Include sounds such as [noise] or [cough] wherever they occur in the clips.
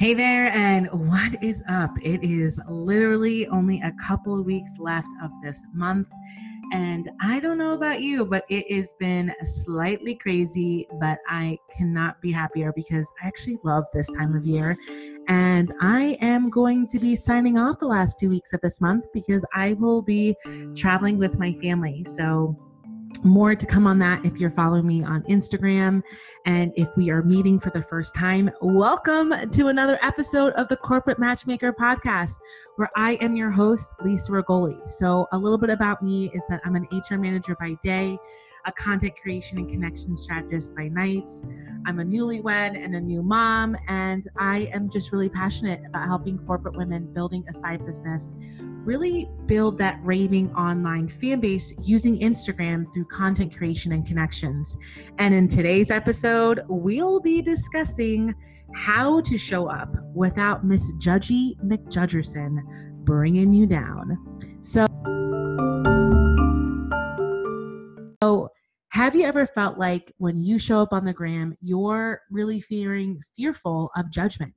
Hey there, and what is up? It is literally only a couple weeks left of this month. And I don't know about you, but it has been slightly crazy, but I cannot be happier because I actually love this time of year. And I am going to be signing off the last two weeks of this month because I will be traveling with my family. So, more to come on that if you're following me on Instagram. And if we are meeting for the first time, welcome to another episode of the Corporate Matchmaker podcast, where I am your host, Lisa Rigoli. So, a little bit about me is that I'm an HR manager by day a content creation and connection strategist by night. I'm a newlywed and a new mom, and I am just really passionate about helping corporate women building a side business really build that raving online fan base using Instagram through content creation and connections. And in today's episode, we'll be discussing how to show up without Miss Judgy McJudgerson bringing you down. So, so, have you ever felt like when you show up on the gram, you're really fearing fearful of judgment?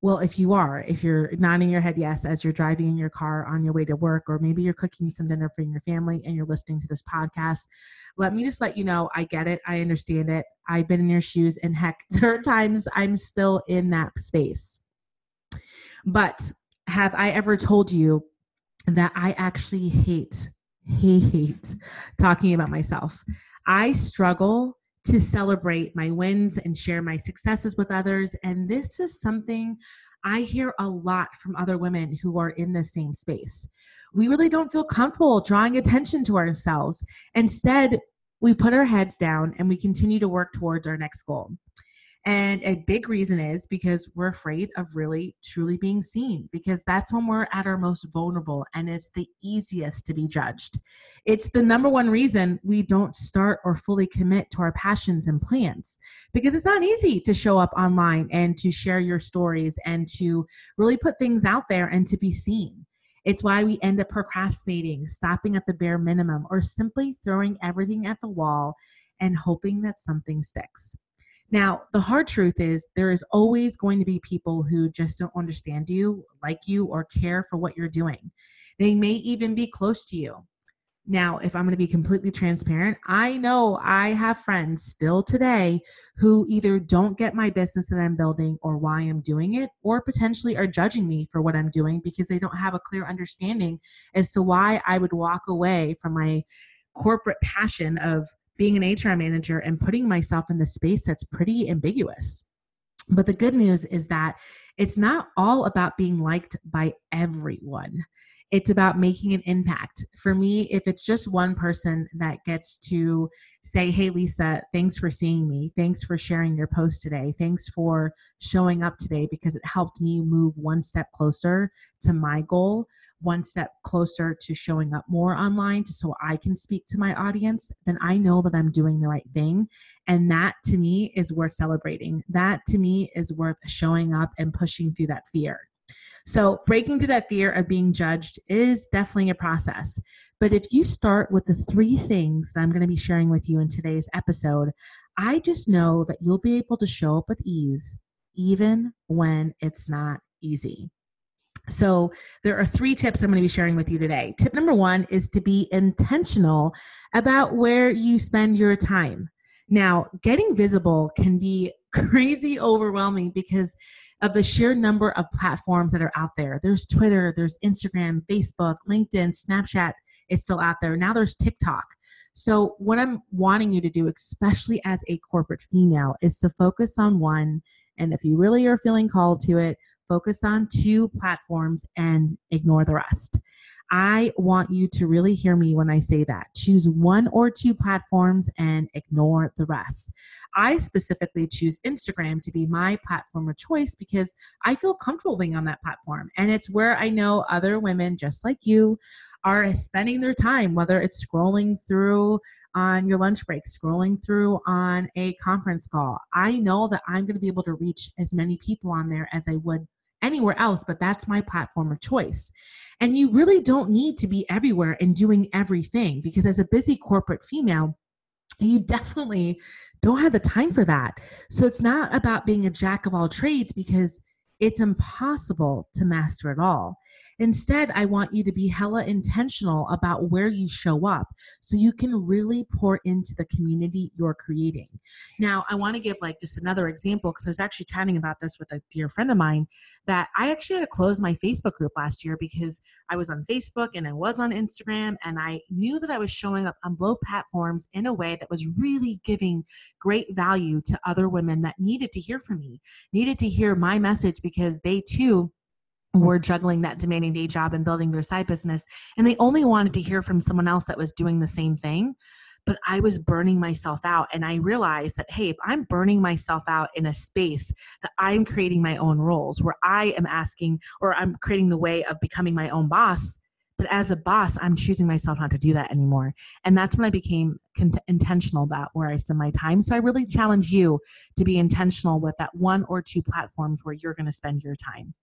Well, if you are, if you're nodding your head yes as you're driving in your car on your way to work, or maybe you're cooking some dinner for your family and you're listening to this podcast, let me just let you know I get it. I understand it. I've been in your shoes, and heck, [laughs] there are times I'm still in that space. But have I ever told you that I actually hate [laughs] hate talking about myself. I struggle to celebrate my wins and share my successes with others. And this is something I hear a lot from other women who are in the same space. We really don't feel comfortable drawing attention to ourselves. Instead, we put our heads down and we continue to work towards our next goal. And a big reason is because we're afraid of really truly being seen, because that's when we're at our most vulnerable and it's the easiest to be judged. It's the number one reason we don't start or fully commit to our passions and plans, because it's not easy to show up online and to share your stories and to really put things out there and to be seen. It's why we end up procrastinating, stopping at the bare minimum, or simply throwing everything at the wall and hoping that something sticks. Now, the hard truth is there is always going to be people who just don't understand you, like you, or care for what you're doing. They may even be close to you. Now, if I'm going to be completely transparent, I know I have friends still today who either don't get my business that I'm building or why I'm doing it, or potentially are judging me for what I'm doing because they don't have a clear understanding as to why I would walk away from my corporate passion of being an HR manager and putting myself in the space that's pretty ambiguous. But the good news is that it's not all about being liked by everyone. It's about making an impact. For me, if it's just one person that gets to say, Hey, Lisa, thanks for seeing me. Thanks for sharing your post today. Thanks for showing up today because it helped me move one step closer to my goal one step closer to showing up more online to so I can speak to my audience, then I know that I'm doing the right thing. And that to me is worth celebrating. That to me is worth showing up and pushing through that fear. So, breaking through that fear of being judged is definitely a process. But if you start with the three things that I'm going to be sharing with you in today's episode, I just know that you'll be able to show up with ease, even when it's not easy. So, there are three tips I'm going to be sharing with you today. Tip number one is to be intentional about where you spend your time. Now, getting visible can be [laughs] crazy overwhelming because of the sheer number of platforms that are out there. There's Twitter, there's Instagram, Facebook, LinkedIn, Snapchat, it's still out there. Now there's TikTok. So, what I'm wanting you to do, especially as a corporate female, is to focus on one. And if you really are feeling called to it, focus on two platforms and ignore the rest. I want you to really hear me when I say that. Choose one or two platforms and ignore the rest. I specifically choose Instagram to be my platform of choice because I feel comfortable being on that platform. And it's where I know other women just like you are spending their time, whether it's scrolling through on your lunch break, scrolling through on a conference call. I know that I'm going to be able to reach as many people on there as I would anywhere else, but that's my platform of choice. And you really don't need to be everywhere and doing everything because as a busy corporate female, you definitely don't have the time for that. So it's not about being a jack of all trades because It's impossible to master it all. Instead, I want you to be hella intentional about where you show up so you can really pour into the community you're creating. Now, I want to give like just another example because I was actually chatting about this with a dear friend of mine that I actually had to close my Facebook group last year because I was on Facebook and I was on Instagram and I knew that I was showing up on both platforms in a way that was really giving great value to other women that needed to hear from me, needed to hear my message because they too were juggling that demanding day job and building their side business and they only wanted to hear from someone else that was doing the same thing but I was burning myself out. And I realized that, hey, if I'm burning myself out in a space that I'm creating my own roles, where I am asking or I'm creating the way of becoming my own boss, but as a boss, I'm choosing myself not to do that anymore. And that's when I became intentional about where I spend my time. So I really challenge you to be intentional with that one or two platforms where you're going to spend your time.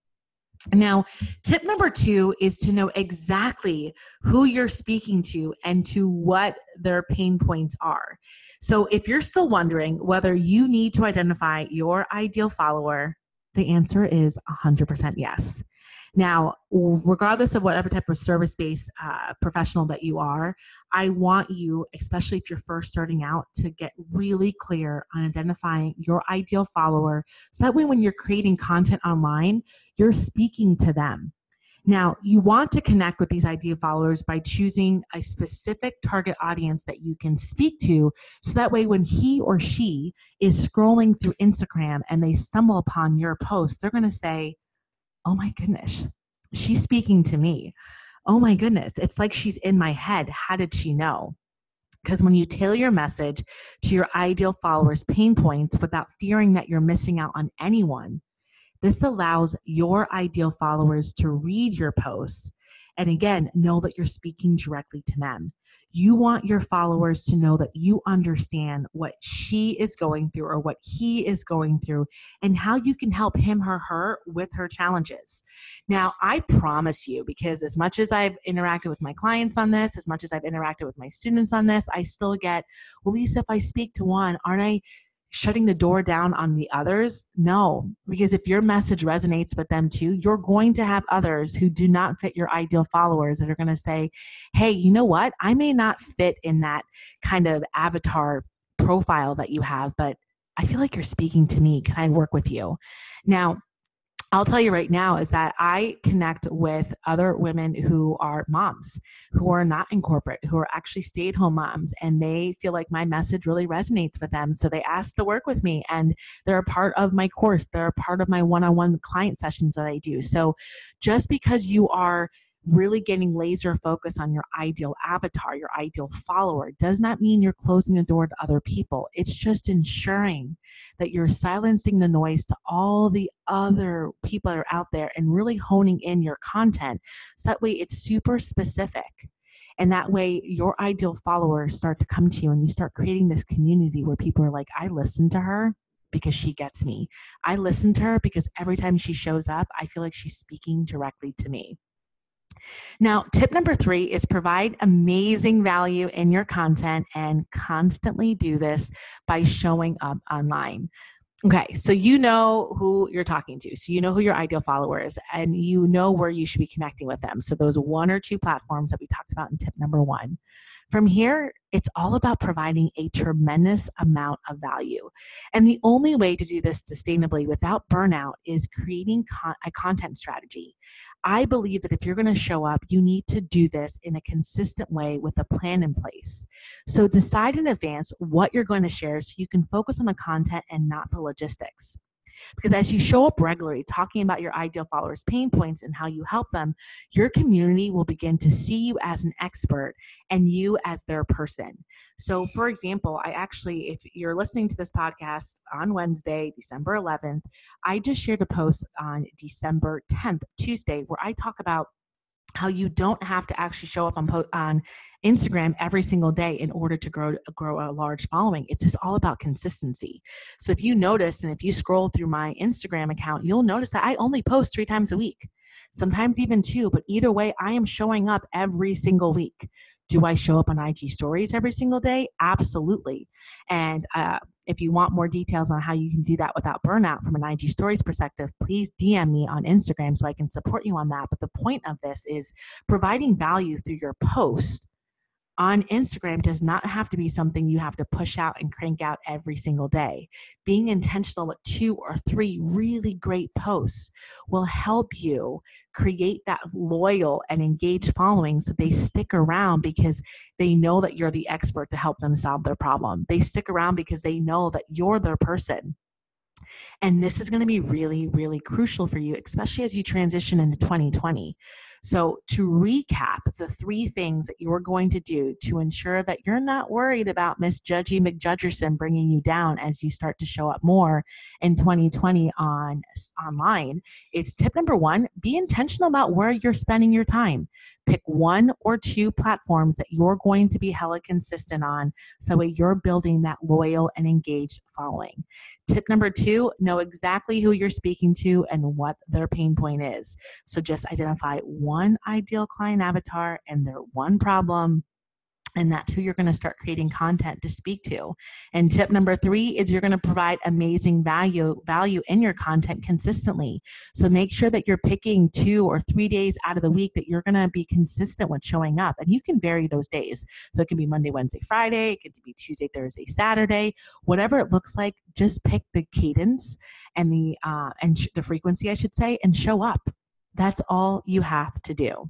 Now, tip number two is to know exactly who you're speaking to and to what their pain points are. So, if you're still wondering whether you need to identify your ideal follower, the answer is 100% yes. Now, regardless of whatever type of service based uh, professional that you are, I want you, especially if you're first starting out, to get really clear on identifying your ideal follower. So that way, when you're creating content online, you're speaking to them. Now, you want to connect with these ideal followers by choosing a specific target audience that you can speak to. So that way, when he or she is scrolling through Instagram and they stumble upon your post, they're going to say, oh my goodness, she's speaking to me. Oh my goodness, it's like she's in my head. How did she know? Because when you tailor your message to your ideal followers' pain points without fearing that you're missing out on anyone, this allows your ideal followers to read your posts and again, know that you're speaking directly to them. You want your followers to know that you understand what she is going through or what he is going through and how you can help him or her with her challenges. Now, I promise you, because as much as I've interacted with my clients on this, as much as I've interacted with my students on this, I still get, well, Lisa, if I speak to one, aren't I shutting the door down on the others? No, because if your message resonates with them too, you're going to have others who do not fit your ideal followers that are going to say, hey, you know what? I may not fit in that kind of avatar profile that you have, but I feel like you're speaking to me. Can I work with you? Now, I'll tell you right now is that I connect with other women who are moms, who are not in corporate, who are actually stay at home moms, and they feel like my message really resonates with them. So they ask to work with me, and they're a part of my course. They're a part of my one on one client sessions that I do. So just because you are really getting laser focus on your ideal avatar, your ideal follower, does not mean you're closing the door to other people. It's just ensuring that you're silencing the noise to all the other people that are out there and really honing in your content. So that way it's super specific. And that way, your ideal followers start to come to you and you start creating this community where people are like, I listen to her because she gets me. I listen to her because every time she shows up, I feel like she's speaking directly to me. Now, tip number three is provide amazing value in your content and constantly do this by showing up online. Okay, so you know who you're talking to. So you know who your ideal follower is, and you know where you should be connecting with them. So those one or two platforms that we talked about in tip number one. From here, it's all about providing a tremendous amount of value. And the only way to do this sustainably without burnout is creating con- a content strategy. I believe that if you're going to show up, you need to do this in a consistent way with a plan in place. So decide in advance what you're going to share so you can focus on the content and not the logistics. Because as you show up regularly talking about your ideal followers' pain points and how you help them, your community will begin to see you as an expert and you as their person. So, for example, I actually, if you're listening to this podcast on Wednesday, December 11th, I just shared a post on December 10th, Tuesday, where I talk about how you don't have to actually show up on po- on Instagram every single day in order to grow grow a large following. It's just all about consistency. So if you notice and if you scroll through my Instagram account, you'll notice that I only post 3 times a week. Sometimes even two, but either way I am showing up every single week. Do I show up on IG stories every single day? Absolutely. And uh, if you want more details on how you can do that without burnout from an IG stories perspective, please DM me on Instagram so I can support you on that. But the point of this is providing value through your post on Instagram does not have to be something you have to push out and crank out every single day. Being intentional with two or three really great posts will help you create that loyal and engaged following so they stick around because they know that you're the expert to help them solve their problem. They stick around because they know that you're their person. And this is going to be really, really crucial for you, especially as you transition into 2020. So, to recap the three things that you're going to do to ensure that you're not worried about Miss Judgy McJudgerson bringing you down as you start to show up more in 2020 on online, it's tip number one: be intentional about where you're spending your time. Pick one or two platforms that you're going to be hella consistent on so that you're building that loyal and engaged following. Tip number two know exactly who you're speaking to and what their pain point is. So just identify one ideal client avatar and their one problem and that's who you're going to start creating content to speak to. And tip number three is you're going to provide amazing value value in your content consistently. So make sure that you're picking two or three days out of the week that you're going to be consistent with showing up and you can vary those days. So it can be monday wednesday friday it could be tuesday thursday saturday whatever it looks like just pick the cadence and the uh, and sh- the frequency i should say and show up that's all you have to do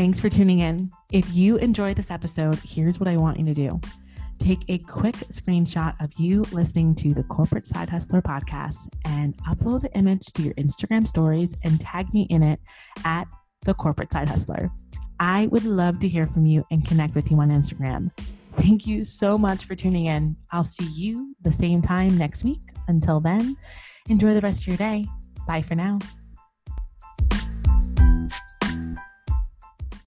Thanks for tuning in. If you enjoyed this episode, here's what I want you to do take a quick screenshot of you listening to the Corporate Side Hustler podcast and upload the image to your Instagram stories and tag me in it at the Corporate Side Hustler. I would love to hear from you and connect with you on Instagram. Thank you so much for tuning in. I'll see you the same time next week. Until then, enjoy the rest of your day. Bye for now.